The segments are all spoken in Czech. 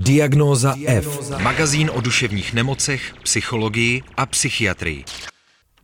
Diagnóza F. Magazín o duševních nemocech, psychologii a psychiatrii.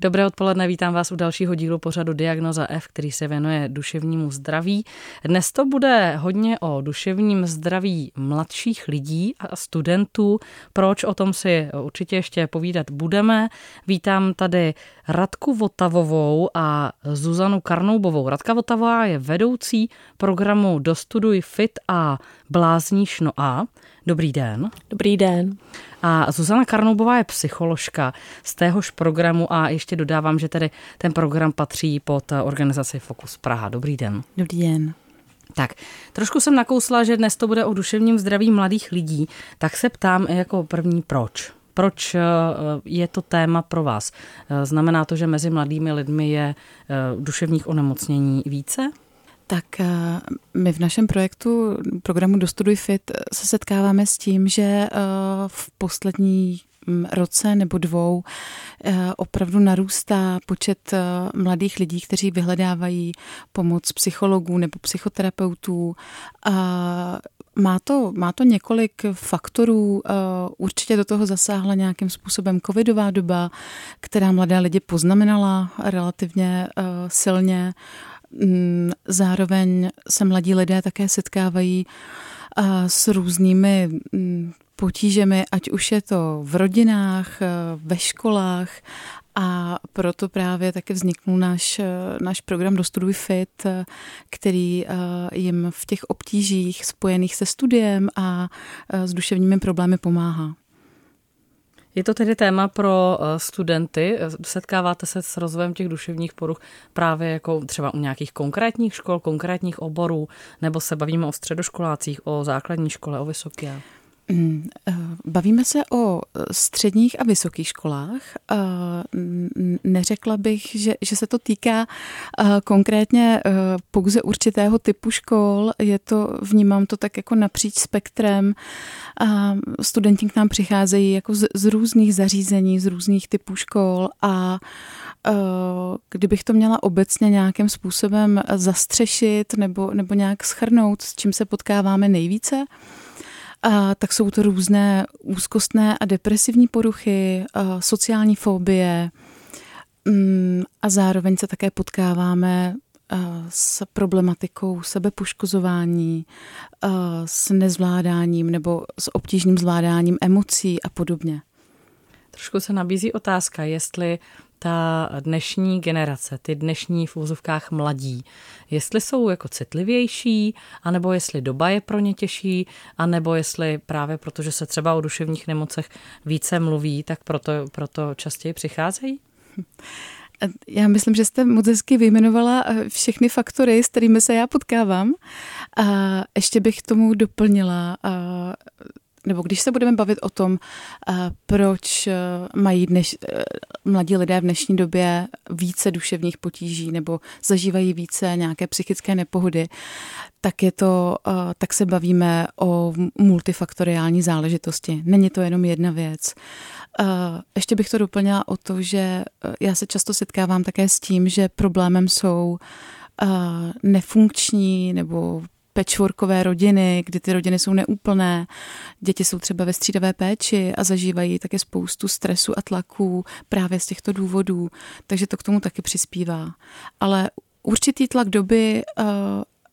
Dobré odpoledne, vítám vás u dalšího dílu pořadu Diagnoza F, který se věnuje duševnímu zdraví. Dnes to bude hodně o duševním zdraví mladších lidí a studentů. Proč o tom si určitě ještě povídat budeme. Vítám tady Radku Votavovou a Zuzanu Karnoubovou. Radka Votavová je vedoucí programu Dostuduj Fit a Blázníš no a. Dobrý den. Dobrý den. A Zuzana Karnoubová je psycholožka z téhož programu a ještě dodávám, že tedy ten program patří pod organizaci Focus Praha. Dobrý den. Dobrý den. Tak, trošku jsem nakousla, že dnes to bude o duševním zdraví mladých lidí, tak se ptám jako první proč. Proč eh, je to téma pro vás? Eh, znamená to, že mezi mladými lidmi je eh, duševních onemocnění více? Tak eh, my v našem projektu, programu Dostuduj Fit, se setkáváme s tím, že eh, v poslední mm, roce nebo dvou eh, opravdu narůstá počet mladých lidí, kteří vyhledávají pomoc psychologů nebo psychoterapeutů. Má to, má to několik faktorů. Určitě do toho zasáhla nějakým způsobem covidová doba, která mladé lidi poznamenala relativně silně. Mm, zároveň se mladí lidé také setkávají s různými mm, potížemi, ať už je to v rodinách, ve školách a proto právě také vzniknul náš, náš program Dostuduj Fit, který jim v těch obtížích spojených se studiem a s duševními problémy pomáhá. Je to tedy téma pro eh, studenty? Setkáváte se s rozvojem těch duševních poruch právě jako třeba u nějakých konkrétních škol, konkrétních oborů, nebo se bavíme o středoškolácích, o základní škole, o vysoké? Mm, eh, bavíme se o eh, středních a vysokých školách. Neřekla bych, že, že se to týká konkrétně pouze určitého typu škol. Je to, vnímám to tak jako napříč spektrem. Studenti k nám přicházejí jako z, z různých zařízení, z různých typů škol a kdybych to měla obecně nějakým způsobem zastřešit nebo, nebo nějak schrnout, s čím se potkáváme nejvíce, a tak jsou to různé úzkostné a depresivní poruchy, a sociální fobie mm, a zároveň se také potkáváme s problematikou sebepoškozování, s nezvládáním nebo s obtížným zvládáním emocí a podobně. Trošku se nabízí otázka, jestli ta dnešní generace, ty dnešní v úzovkách mladí, jestli jsou jako citlivější, anebo jestli doba je pro ně těžší, anebo jestli právě protože se třeba o duševních nemocech více mluví, tak proto, proto častěji přicházejí? Já myslím, že jste moc hezky vyjmenovala eh, všechny faktory, s kterými se já potkávám. A ještě bych tomu doplnila nebo když se budeme bavit o tom, eh, proč eh, mají dneš, eh, mladí lidé v dnešní době více duševních potíží nebo zažívají více nějaké psychické nepohody, tak je to, tak se bavíme o multifaktoriální záležitosti. Není to jenom jedna věc. Ještě bych to doplnila o to, že já se často setkávám také s tím, že problémem jsou nefunkční nebo patchworkové rodiny, kdy ty rodiny jsou neúplné, děti jsou třeba ve střídavé péči a zažívají také spoustu stresu a tlaků právě z těchto důvodů, takže to k tomu taky přispívá. Ale určitý tlak doby uh,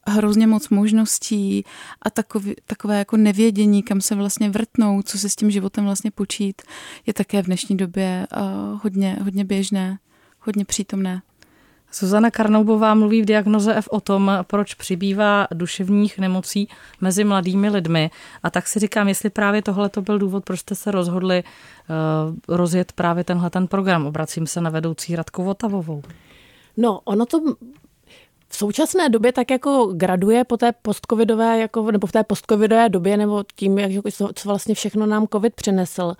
hrozně moc možností a takový, takové jako nevědění, kam se vlastně vrtnout, co se s tím životem vlastně počít, je také v dnešní době uh, hodně, hodně běžné, hodně přítomné. Suzana Karnoubová mluví v diagnoze F o tom, proč přibývá duševních nemocí mezi mladými lidmi. A tak si říkám, jestli právě tohle to byl důvod, proč jste se rozhodli uh, rozjet právě tenhle ten program. Obracím se na vedoucí Radku Votavovou. No, ono to v současné době tak jako graduje po té postcovidové, jako, nebo v té postcovidové době, nebo tím, jak, co vlastně všechno nám covid přinesl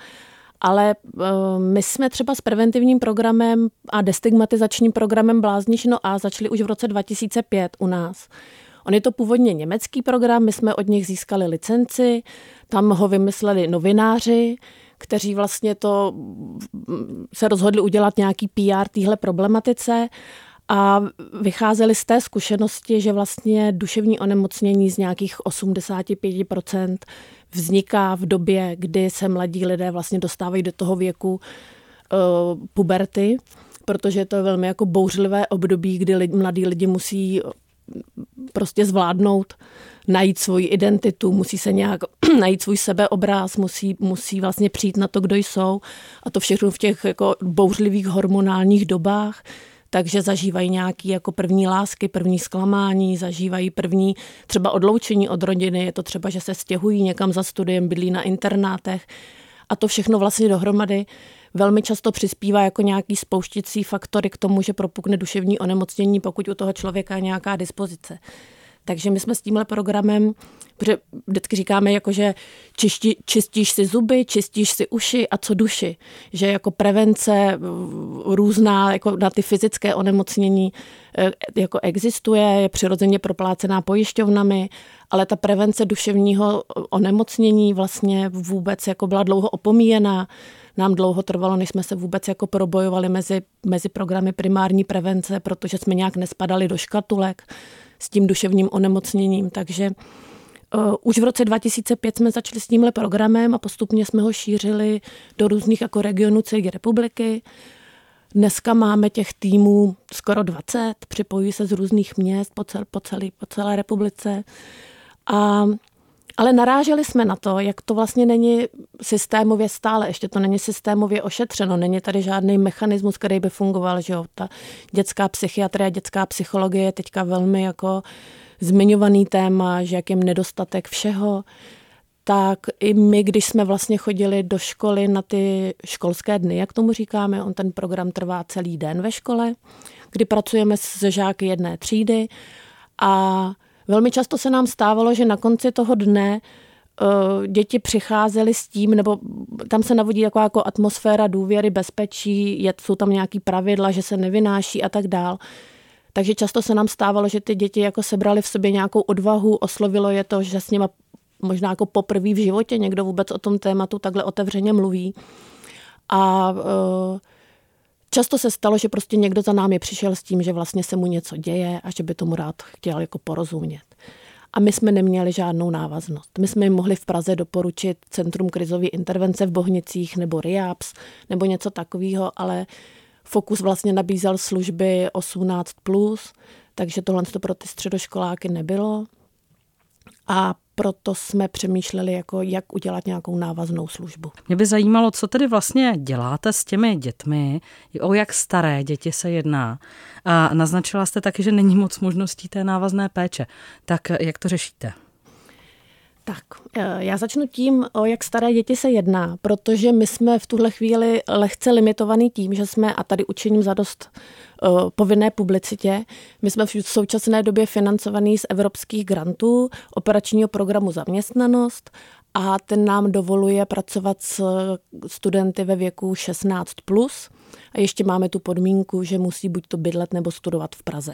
ale uh, my jsme třeba s preventivním programem a destigmatizačním programem Bláznišno A začali už v roce 2005 u nás. On je to původně německý program, my jsme od nich získali licenci, tam ho vymysleli novináři, kteří vlastně to se rozhodli udělat nějaký PR téhle problematice a vycházeli z té zkušenosti, že vlastně duševní onemocnění z nějakých 85% vzniká v době, kdy se mladí lidé vlastně dostávají do toho věku uh, puberty, protože to je velmi jako bouřlivé období, kdy lidi, mladí lidi musí prostě zvládnout, najít svoji identitu, musí se nějak najít svůj sebeobráz, musí, musí vlastně přijít na to, kdo jsou. A to všechno v těch jako bouřlivých hormonálních dobách takže zažívají nějaký jako první lásky, první zklamání, zažívají první třeba odloučení od rodiny, je to třeba, že se stěhují někam za studiem, bydlí na internátech a to všechno vlastně dohromady velmi často přispívá jako nějaký spouštěcí faktory k tomu, že propukne duševní onemocnění, pokud u toho člověka je nějaká dispozice. Takže my jsme s tímhle programem, protože vždycky říkáme, jako, že čišti, čistíš si zuby, čistíš si uši a co duši. Že jako prevence různá jako na ty fyzické onemocnění e, jako existuje, je přirozeně proplácená pojišťovnami, ale ta prevence duševního onemocnění vlastně vůbec jako byla dlouho opomíjená nám dlouho trvalo, než jsme se vůbec jako probojovali mezi, mezi programy primární prevence, protože jsme nějak nespadali do škatulek s tím duševním onemocněním. Takže uh, už v roce 2005 jsme začali s tímhle programem a postupně jsme ho šířili do různých jako regionů celé republiky. Dneska máme těch týmů skoro 20, připojují se z různých měst po, cel, po, celý, po celé republice. A ale naráželi jsme na to, jak to vlastně není systémově stále, ještě to není systémově ošetřeno, není tady žádný mechanismus, který by fungoval, že jo, ta dětská psychiatrie, dětská psychologie je teďka velmi jako zmiňovaný téma, že jak je nedostatek všeho, tak i my, když jsme vlastně chodili do školy na ty školské dny, jak tomu říkáme, on ten program trvá celý den ve škole, kdy pracujeme s žáky jedné třídy a Velmi často se nám stávalo, že na konci toho dne uh, děti přicházely s tím, nebo tam se navodí taková jako atmosféra důvěry, bezpečí, jsou tam nějaký pravidla, že se nevynáší a tak dál. Takže často se nám stávalo, že ty děti jako sebrali v sobě nějakou odvahu, oslovilo je to, že s nima možná jako poprvé v životě někdo vůbec o tom tématu takhle otevřeně mluví. A uh, Často se stalo, že prostě někdo za námi přišel s tím, že vlastně se mu něco děje a že by tomu rád chtěl jako porozumět. A my jsme neměli žádnou návaznost. My jsme jim mohli v Praze doporučit Centrum krizové intervence v Bohnicích nebo RIAPS nebo něco takového, ale Fokus vlastně nabízel služby 18+, plus, takže tohle to pro ty středoškoláky nebylo. A proto jsme přemýšleli, jako jak udělat nějakou návaznou službu. Mě by zajímalo, co tedy vlastně děláte s těmi dětmi, o jak staré děti se jedná. A naznačila jste taky, že není moc možností té návazné péče. Tak jak to řešíte? Tak, eh, já začnu tím, o jak staré děti se jedná, protože my jsme v tuhle chvíli lehce limitovaný tím, že jsme, a tady učiním zadost eh, povinné publicitě, my jsme v současné době financovaný z evropských grantů operačního programu Zaměstnanost a ten nám dovoluje pracovat s studenty ve věku 16+, plus, a ještě máme tu podmínku, že musí buď to bydlet nebo studovat v Praze.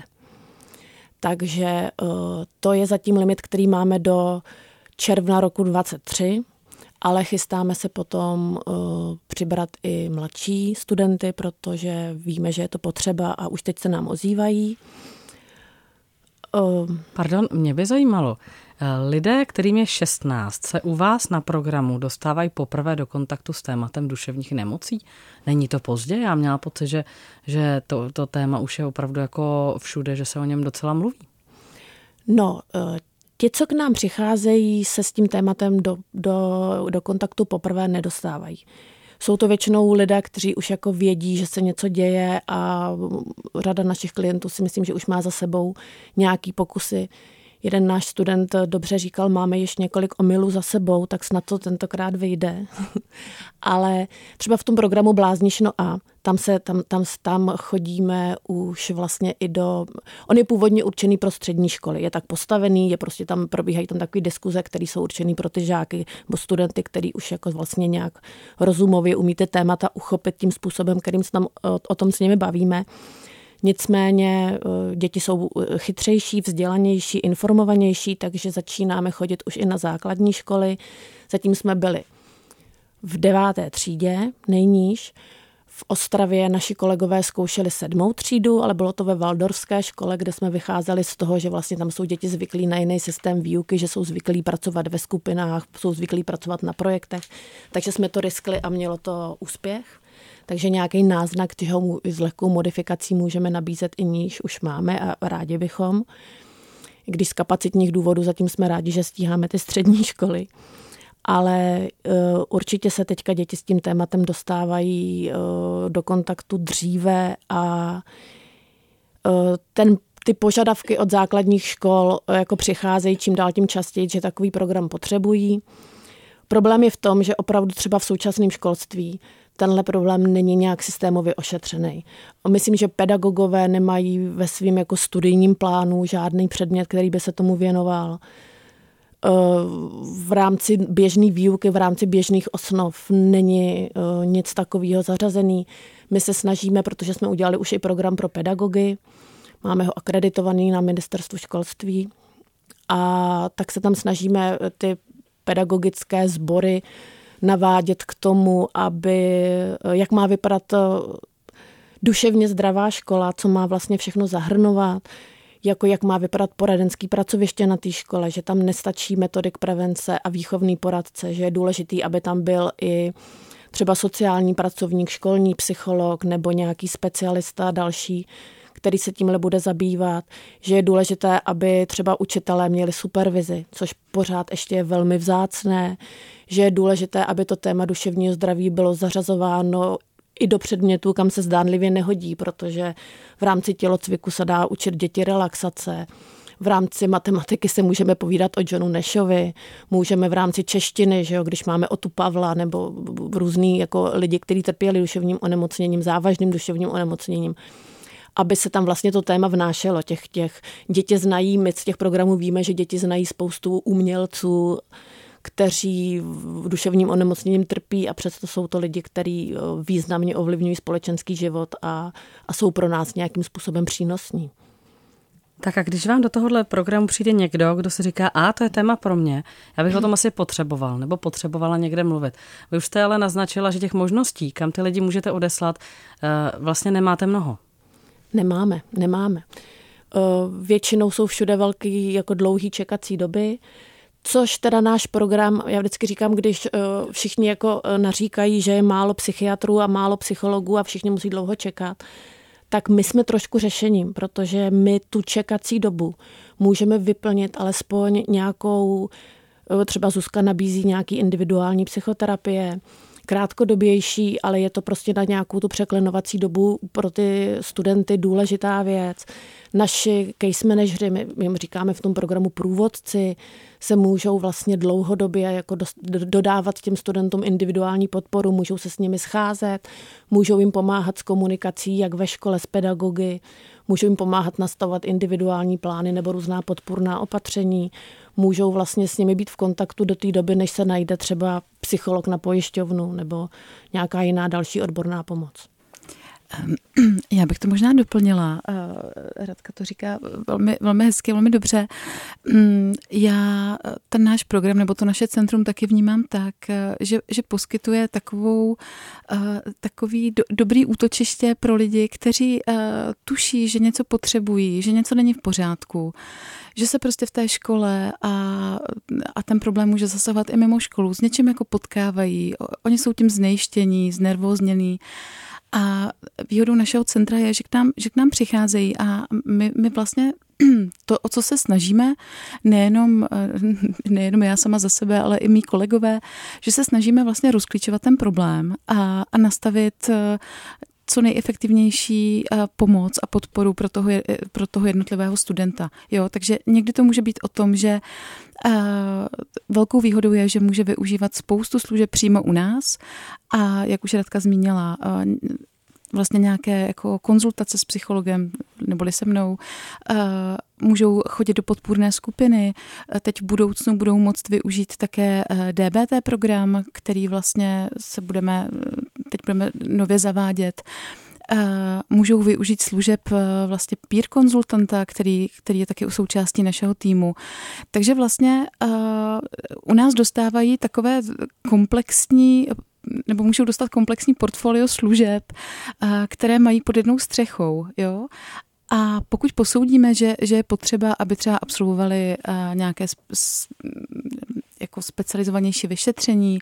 Takže eh, to je zatím limit, který máme do června roku 23, ale chystáme se potom uh, přibrat i mladší studenty, protože víme, že je to potřeba a už teď se nám ozývají. Uh, Pardon, mě by zajímalo, eh, lidé, kterým je 16, se u vás na programu dostávají poprvé do kontaktu s tématem duševních nemocí? Není to pozdě? Já měla pocit, že, že to, to téma už je opravdu jako všude, že se o něm docela mluví. No, Ti, co k nám přicházejí, se s tím tématem do, do, do kontaktu poprvé nedostávají. Jsou to většinou lidé, kteří už jako vědí, že se něco děje a řada našich klientů si myslím, že už má za sebou nějaký pokusy jeden náš student dobře říkal, máme již několik omylů za sebou, tak snad to tentokrát vyjde. Ale třeba v tom programu Bláznišno A, tam, se, tam, tam, tam chodíme už vlastně i do... On je původně určený pro střední školy, je tak postavený, je prostě tam, probíhají tam takové diskuze, které jsou určený pro ty žáky nebo studenty, který už jako vlastně nějak rozumově umí ty témata uchopit tím způsobem, kterým se tam o, o tom s nimi bavíme. Nicméně eh, děti jsou eh, chytřejší, vzdělanější, informovanější, takže začínáme chodit už i na základní školy. Zatím jsme byli v deváté třídě, nejníž. v Ostravě naši kolegové zkoušeli sedmou třídu, ale bylo to ve Valdorské škole, kde jsme vycházeli z toho, že vlastně tam jsou děti zvyklí na jiný systém výuky, že jsou zvyklí pracovat ve skupinách, jsou zvyklí pracovat na projektech. Takže jsme to riskli a mělo to úspěch. Takže nějaký náznak, ho s lehkou modifikací můžeme nabízet i níž, už máme a rádi bychom. Když z kapacitních důvodů zatím jsme rádi, že stíháme ty střední školy ale uh, určitě se teďka děti s tím tématem dostávají uh, do kontaktu dříve a uh, ten ty požadavky od základních škol jako přicházejí čím dál tím častěji, že takový program potřebují. Problém je v tom, že opravdu třeba v současném školství tenhle problém není nějak systémově ošetřený. Myslím, že pedagogové nemají ve svém jako studijním plánu žádný předmět, který by se tomu věnoval v rámci běžné výuky, v rámci běžných osnov není eh, nic takového zařazený. My se snažíme, protože jsme udělali už i program pro pedagogy, máme ho akreditovaný na ministerstvu školství a tak se tam snažíme ty pedagogické sbory navádět k tomu, aby, eh, jak má vypadat eh, duševně zdravá škola, co má vlastně všechno zahrnovat, jako jak má vypadat poradenský pracoviště na té škole, že tam nestačí metodik prevence a výchovný poradce, že je důležitý, aby tam byl i třeba sociální pracovník, školní psycholog nebo nějaký specialista další, který se tímhle bude zabývat, že je důležité, aby třeba učitelé měli supervizi, což pořád ještě je velmi vzácné, že je důležité, aby to téma duševního zdraví bylo zařazováno i do předmětů, kam se zdánlivě nehodí, protože v rámci tělocviku se dá učit děti relaxace, v rámci matematiky se můžeme povídat o Johnu Nešovi, můžeme v rámci češtiny, že jo, když máme o tu Pavla nebo různý jako lidi, kteří trpěli duševním onemocněním, závažným duševním onemocněním, aby se tam vlastně to téma vnášelo. Těch, těch děti znají, my z těch programů víme, že děti znají spoustu umělců, kteří v duševním onemocněním trpí a přesto jsou to lidi, kteří eh, významně ovlivňují společenský život a, a jsou pro nás nějakým způsobem přínosní. Tak a když vám do tohohle programu přijde někdo, kdo si říká, a to je téma pro mě, já bych o tom asi potřeboval, nebo potřebovala někde mluvit. Vy už jste ale naznačila, že těch možností, kam ty lidi můžete odeslat, eh, vlastně nemáte mnoho. Nemáme, nemáme. Eh, většinou jsou všude velký, jako dlouhý čekací doby. Což teda náš program, já vždycky říkám, když uh, všichni jako uh, naříkají, že je málo psychiatrů a málo psychologů a všichni musí dlouho čekat, tak my jsme trošku řešením, protože my tu čekací dobu můžeme vyplnit alespoň nějakou, třeba Zuzka nabízí nějaký individuální psychoterapie, krátkodobější, ale je to prostě na nějakou tu překlenovací dobu pro ty studenty důležitá věc. Naši case managery, my jim říkáme v tom programu průvodci, se můžou vlastně dlouhodobě jako dodávat těm studentům individuální podporu, můžou se s nimi scházet, můžou jim pomáhat s komunikací, jak ve škole s pedagogy, můžou jim pomáhat nastavovat individuální plány nebo různá podpůrná opatření, můžou vlastně s nimi být v kontaktu do té doby, než se najde třeba psycholog na pojišťovnu nebo nějaká jiná další odborná pomoc. Já bych to možná doplnila. Eh, Radka to říká velmi, velmi hezky, velmi dobře. Já ten náš program nebo to naše centrum taky vnímám tak, eh, že, že poskytuje takovou, eh, takový do, dobrý útočiště pro lidi, kteří tuší, že něco potřebují, že něco není v pořádku, že se prostě v té škole a, a ten problém může zasahovat i mimo školu, s něčím jako potkávají, oni jsou tím znejištění, znervóznění a výhodou našeho centra je, že k nám, že k nám přicházejí a my, my vlastně to, o co se snažíme, nejenom, nejenom já sama za sebe, ale i mý kolegové, že se snažíme vlastně rozklíčovat ten problém a, a nastavit co nejefektivnější eh, pomoc a podporu pro toho, pro toho jednotlivého studenta. Jo, takže někdy to může být o tom, že uh, velkou výhodou je, že může využívat spoustu služeb přímo u nás a jak už Radka zmínila, vlastně nějaké jako konzultace s psychologem neboli se mnou, můžou chodit do podpůrné skupiny. Teď v budoucnu budou moct využít také DBT program, který vlastně se budeme, teď budeme nově zavádět můžou využít služeb vlastně peer konzultanta, který, který je taky u součástí našeho týmu. Takže vlastně u nás dostávají takové komplexní nebo můžou dostat komplexní portfolio služeb, které mají pod jednou střechou. Jo? A pokud posoudíme, že, že je potřeba, aby třeba absolvovali nějaké jako specializovanější vyšetření,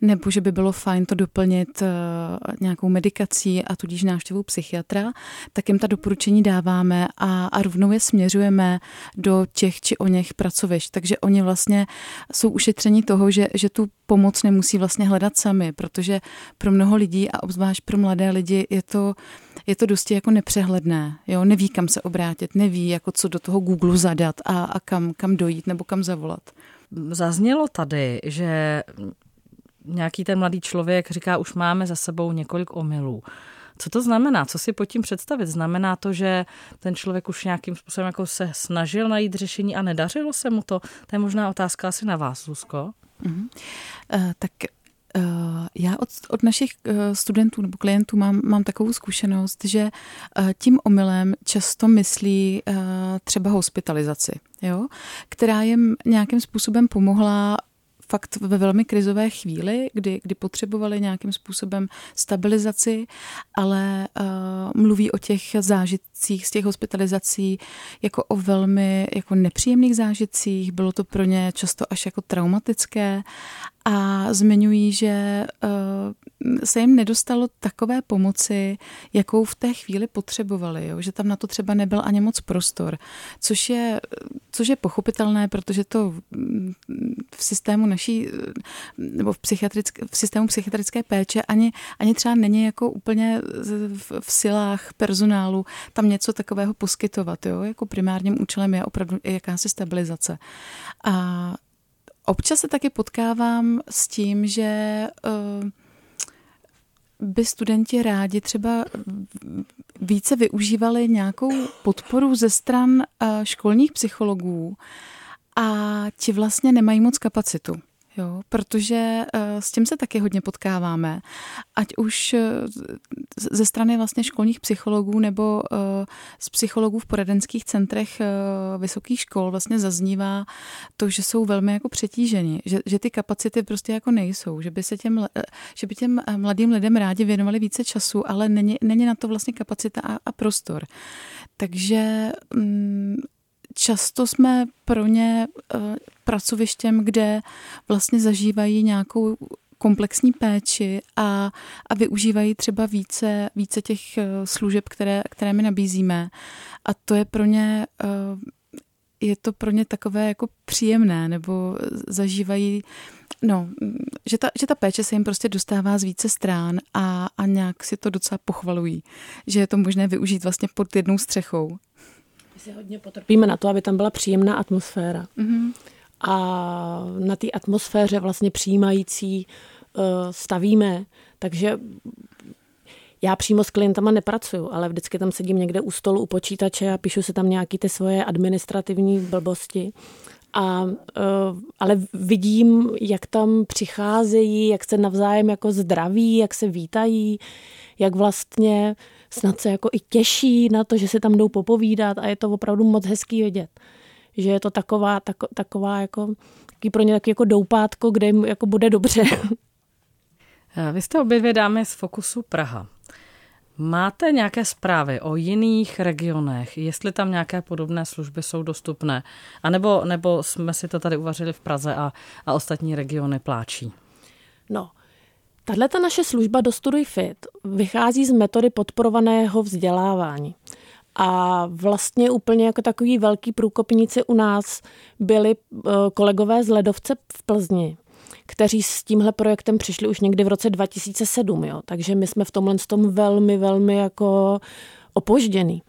nebo že by bylo fajn to doplnit uh, nějakou medikací a tudíž návštěvou psychiatra, tak jim ta doporučení dáváme a, a rovnou je směřujeme do těch či o něch pracovišť. Takže oni vlastně jsou ušetření toho, že, že tu pomoc nemusí vlastně hledat sami, protože pro mnoho lidí a obzvlášť pro mladé lidi je to, je to dosti jako nepřehledné. Jo? Neví, kam se obrátit, neví, jako co do toho Google zadat a, a kam, kam dojít nebo kam zavolat. Zaznělo tady, že nějaký ten mladý člověk říká, už máme za sebou několik omylů. Co to znamená? Co si pod tím představit? Znamená to, že ten člověk už nějakým způsobem jako se snažil najít řešení a nedařilo se mu to? To je možná otázka asi na vás, Zuzko. Uh-huh. Uh, tak já od, od našich uh, studentů nebo klientů mám, mám takovou zkušenost, že uh, tím omylem často myslí třeba hospitalizaci, jo? která jim nějakým způsobem pomohla fakt ve velmi krizové chvíli, kdy, kdy potřebovali nějakým způsobem stabilizaci, ale uh, mluví o těch zážitcích z těch hospitalizací jako o velmi jako nepříjemných zážitcích. Bylo to pro ně často až jako traumatické a zmiňují, že uh, se jim nedostalo takové pomoci, jakou v té chvíli potřebovali, jo? že tam na to třeba nebyl ani moc prostor, což je, což je pochopitelné, protože to v systému naší, nebo v, psychiatrické, v systému psychiatrické péče ani, ani třeba není jako úplně v, v silách personálu tam něco takového poskytovat. Jo? Jako primárním účelem je opravdu jakási stabilizace. A Občas se taky potkávám s tím, že uh, by studenti rádi třeba více využívali nějakou podporu ze stran uh, školních psychologů a ti vlastně nemají moc kapacitu. Jo, protože uh, s tím se taky hodně potkáváme. Ať už uh, ze strany vlastně školních psychologů nebo uh, z psychologů v poradenských centrech vysokých škol vlastně zaznívá to, že jsou velmi jako přetíženi, že, že ty kapacity prostě jako nejsou, že by se těm, že by těm mladým lidem rádi věnovali více času, ale není, není na to vlastně kapacita a, a prostor. Takže um, často jsme pro ně eh, pracovištěm, kde vlastně zažívají nějakou komplexní péči a, a využívají třeba více, více těch eh, služeb, které, které my nabízíme. A to je pro ně eh, je to pro ně takové jako příjemné, nebo zažívají, no, že ta, že ta péče se jim prostě dostává z více strán a, a nějak si to docela pochvalují, že je to možné využít vlastně pod jednou střechou si hodně potrpíme na to, aby tam byla příjemná atmosféra. Mm-hmm. A na té atmosféře vlastně přijímající uh, stavíme, takže já přímo s klientama nepracuju, ale vždycky tam sedím někde u stolu u počítače a píšu si tam nějaké ty svoje administrativní blbosti. A, uh, ale vidím, jak tam přicházejí, jak se navzájem jako zdraví, jak se vítají, jak vlastně snad se jako i těší na to, že se tam jdou popovídat a je to opravdu moc hezký vidět. Že je to taková, tako, taková jako, taky pro ně taky jako doupátko, kde jim jako bude dobře. Vy jste obě dvě dámy z Fokusu Praha. Máte nějaké zprávy o jiných regionech, jestli tam nějaké podobné služby jsou dostupné, a nebo, nebo jsme si to tady uvařili v Praze a, a ostatní regiony pláčí? No, Tahle ta naše služba Dostuduj Fit vychází z metody podporovaného vzdělávání. A vlastně úplně jako takový velký průkopníci u nás byli eh, kolegové z Ledovce v Plzni, kteří s tímhle projektem přišli už někdy v roce 2007. Jo. Takže my jsme v tomhle tom velmi, velmi jako opožděný.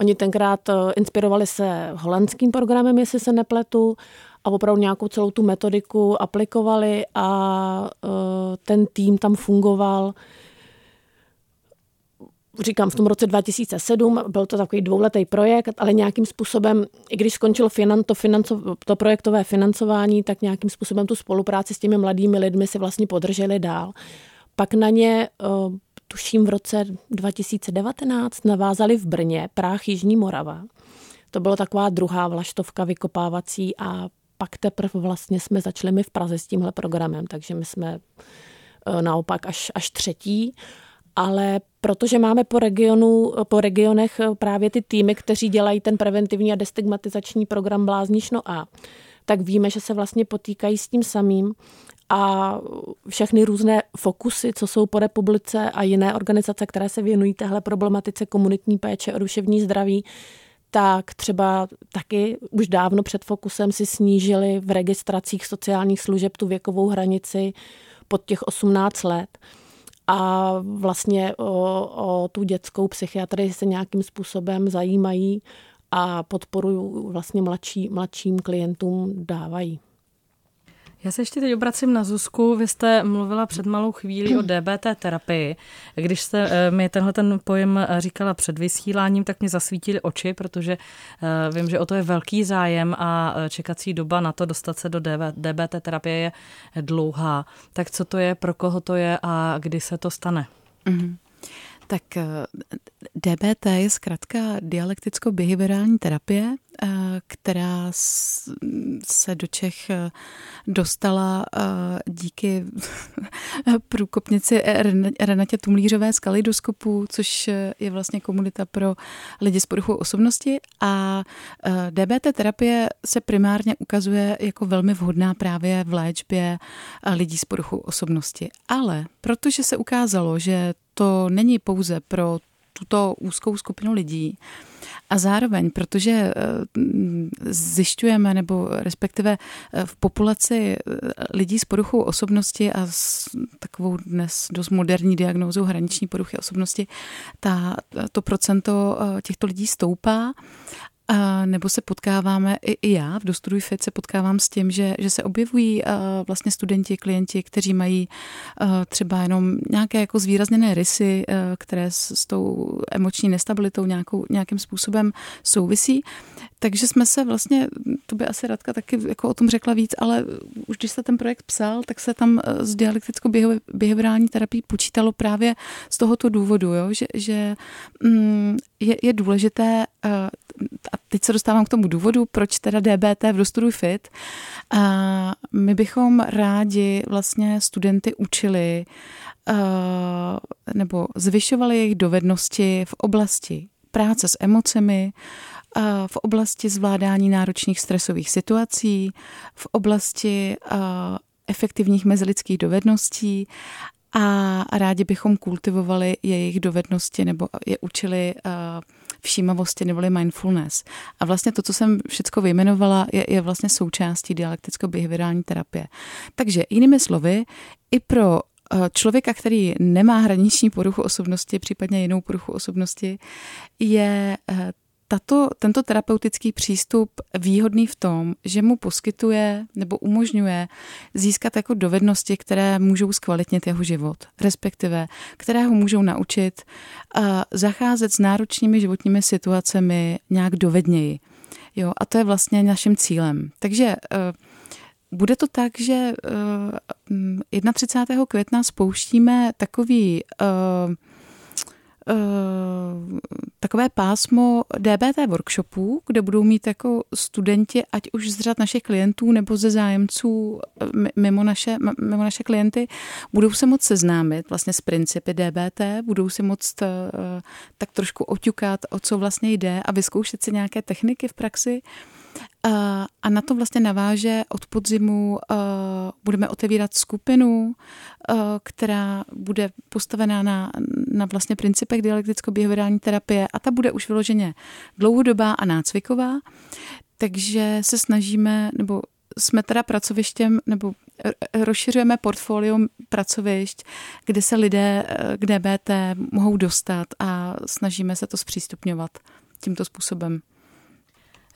Oni tenkrát eh, inspirovali se holandským programem, jestli se nepletu, a opravdu nějakou celou tu metodiku aplikovali a uh, ten tým tam fungoval. Říkám, v tom roce 2007 byl to takový dvouletý projekt, ale nějakým způsobem, i když skončilo finan, to, financo, to projektové financování, tak nějakým způsobem tu spolupráci s těmi mladými lidmi si vlastně podrželi dál. Pak na ně, uh, tuším v roce 2019, navázali v Brně, Práh Jižní Morava. To byla taková druhá vlaštovka vykopávací a pak teprve vlastně jsme začali my v Praze s tímhle programem, takže my jsme naopak až, až třetí. Ale protože máme po, regionu, po regionech právě ty týmy, kteří dělají ten preventivní a destigmatizační program Bláznično A, tak víme, že se vlastně potýkají s tím samým a všechny různé fokusy, co jsou po republice a jiné organizace, které se věnují téhle problematice komunitní péče o duševní zdraví, tak třeba taky už dávno před fokusem si snížili v registracích sociálních služeb tu věkovou hranici pod těch 18 let a vlastně o, o tu dětskou psychiatrii se nějakým způsobem zajímají a podporu vlastně mladší, mladším klientům dávají. Já se ještě teď obracím na Zuzku. Vy jste mluvila před malou chvíli o DBT terapii. Když jste eh, mi tenhle ten pojem eh, říkala před vysíláním, tak mě zasvítily oči, protože eh, vím, že o to je velký zájem a čekací doba na to dostat se do DBT terapie je dlouhá. Tak co to je, pro koho to je a kdy se to stane? Mm-hmm. Tak DBT je zkrátka dialekticko-behaviorální terapie, eh, která se do Čech eh, dostala eh, díky průkopnici Renatě Tumlířové z Kaleidoskopu, což je vlastně komunita pro lidi s poruchou osobnosti a DBT terapie se primárně ukazuje jako velmi vhodná právě v léčbě lidí s poruchou osobnosti. Ale protože se ukázalo, že to není pouze pro tuto úzkou skupinu lidí. A zároveň, protože eh, zjišťujeme, nebo respektive eh, v populaci eh, lidí s poruchou osobnosti a s takovou dnes dost moderní diagnózou hraniční poruchy osobnosti, ta, to procento těchto lidí stoupá a nebo se potkáváme, i, i já v Dostuduj Fit se potkávám s tím, že, že se objevují uh, vlastně studenti, klienti, kteří mají uh, třeba jenom nějaké jako zvýrazněné rysy, uh, které s, s tou emoční nestabilitou nějakou, nějakým způsobem souvisí. Takže jsme se vlastně, to by asi Radka taky jako o tom řekla víc, ale už když se ten projekt psal, tak se tam s dialektickou behaviorální terapií počítalo právě z tohoto důvodu, jo? že, že mm, je, je důležité, a teď se dostávám k tomu důvodu, proč teda DBT v Dostuduj Fit. A my bychom rádi vlastně studenty učili nebo zvyšovali jejich dovednosti v oblasti práce s emocemi, v oblasti zvládání náročných stresových situací, v oblasti efektivních mezilidských dovedností a rádi bychom kultivovali jejich dovednosti nebo je učili všímavosti neboli mindfulness. A vlastně to, co jsem všechno vyjmenovala, je, je vlastně součástí dialekticko-behaviorální terapie. Takže jinými slovy, i pro eh, člověka, který nemá hraniční poruchu osobnosti, případně jinou poruchu osobnosti, je eh, tato, tento terapeutický přístup výhodný v tom, že mu poskytuje nebo umožňuje získat jako dovednosti, které můžou zkvalitnit jeho život, respektive které ho můžou naučit uh, zacházet s náročnými životními situacemi nějak dovedněji. Jo, a to je vlastně naším cílem. Takže uh, bude to tak, že uh, 31. května spouštíme takový uh, takové pásmo DBT workshopů, kde budou mít jako studenti, ať už z řad našich klientů nebo ze zájemců eh, mimo naše, mimo naše klienty, budou se moct seznámit vlastně s principy DBT, budou si moct uh, tak trošku oťukat, o co vlastně jde a vyzkoušet si nějaké techniky v praxi. A na to vlastně naváže od podzimu, budeme otevírat skupinu, která bude postavená na, na vlastně principech dialekticko-behaviorální terapie a ta bude už vyloženě dlouhodobá a nácviková, takže se snažíme, nebo jsme teda pracovištěm, nebo rozšiřujeme portfolio pracovišť, kde se lidé k DBT mohou dostat a snažíme se to zpřístupňovat tímto způsobem.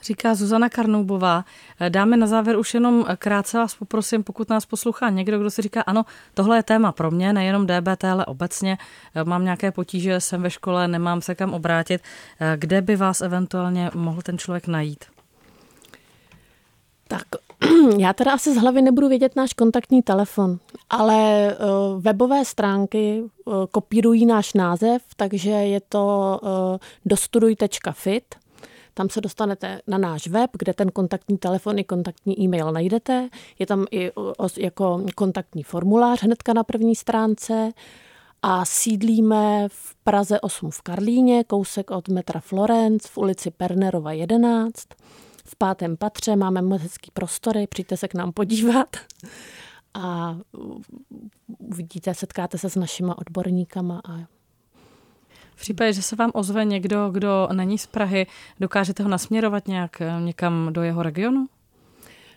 Říká Zuzana Karnoubová. Dáme na závěr už jenom krátce vás poprosím, pokud nás poslouchá někdo, kdo si říká, ano, tohle je téma pro mě, nejenom DBT, ale obecně mám nějaké potíže, jsem ve škole, nemám se kam obrátit. Kde by vás eventuálně mohl ten člověk najít? Tak já teda asi z hlavy nebudu vědět náš kontaktní telefon, ale eh, webové stránky eh, kopírují náš název, takže je to eh, dostuduj.fit Tam se dostanete na náš web, kde ten kontaktní telefon i kontaktní e-mail najdete. Je tam i jako kontaktní formulář hnedka na první stránce a sídlíme v Praze 8 v Karlíně, kousek od metra Florence v ulici Pernerova 11. V pátém patře máme moc hezký prostory, přijďte se k nám podívat a uvidíte, setkáte se s našima odborníkama a v případě, že se vám ozve někdo, kdo není z Prahy, dokážete ho nasměrovat nějak eh, někam do jeho regionu?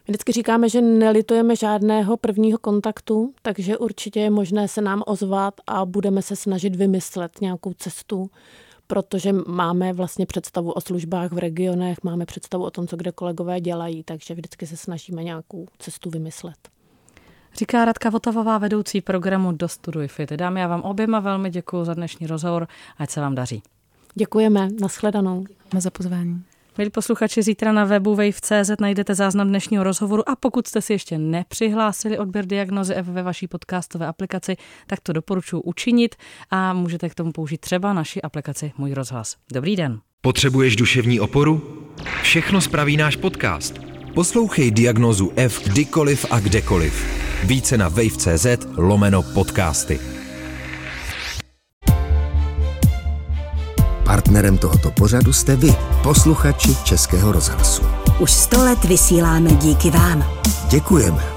Vždycky říkáme, že nelitujeme žádného prvního kontaktu, takže určitě je možné se nám ozvat a budeme se snažit vymyslet nějakou cestu, protože máme vlastně představu o službách v regionech, máme představu o tom, co kde kolegové dělají, takže vždycky se snažíme nějakou cestu vymyslet. Říká Radka Votavová, vedoucí programu Dostuduj Fit. Dámy, já vám oběma velmi děkuji za dnešní rozhovor, ať se vám daří. Děkujeme, nashledanou. Děkujeme za pozvání. Milí posluchači, zítra na webu wave.cz najdete záznam dnešního rozhovoru a pokud jste si ještě nepřihlásili odběr diagnozy F ve vaší podcastové aplikaci, tak to doporučuji učinit a můžete k tomu použít třeba naši aplikaci Můj rozhlas. Dobrý den. Potřebuješ duševní oporu? Všechno spraví náš podcast. Poslouchej diagnozu F kdykoliv a kdekoliv. Více na wave.cz lomeno podcasty. Partnerem tohoto pořadu jste vy, posluchači Českého rozhlasu. Už sto let vysíláme díky vám. Děkujeme.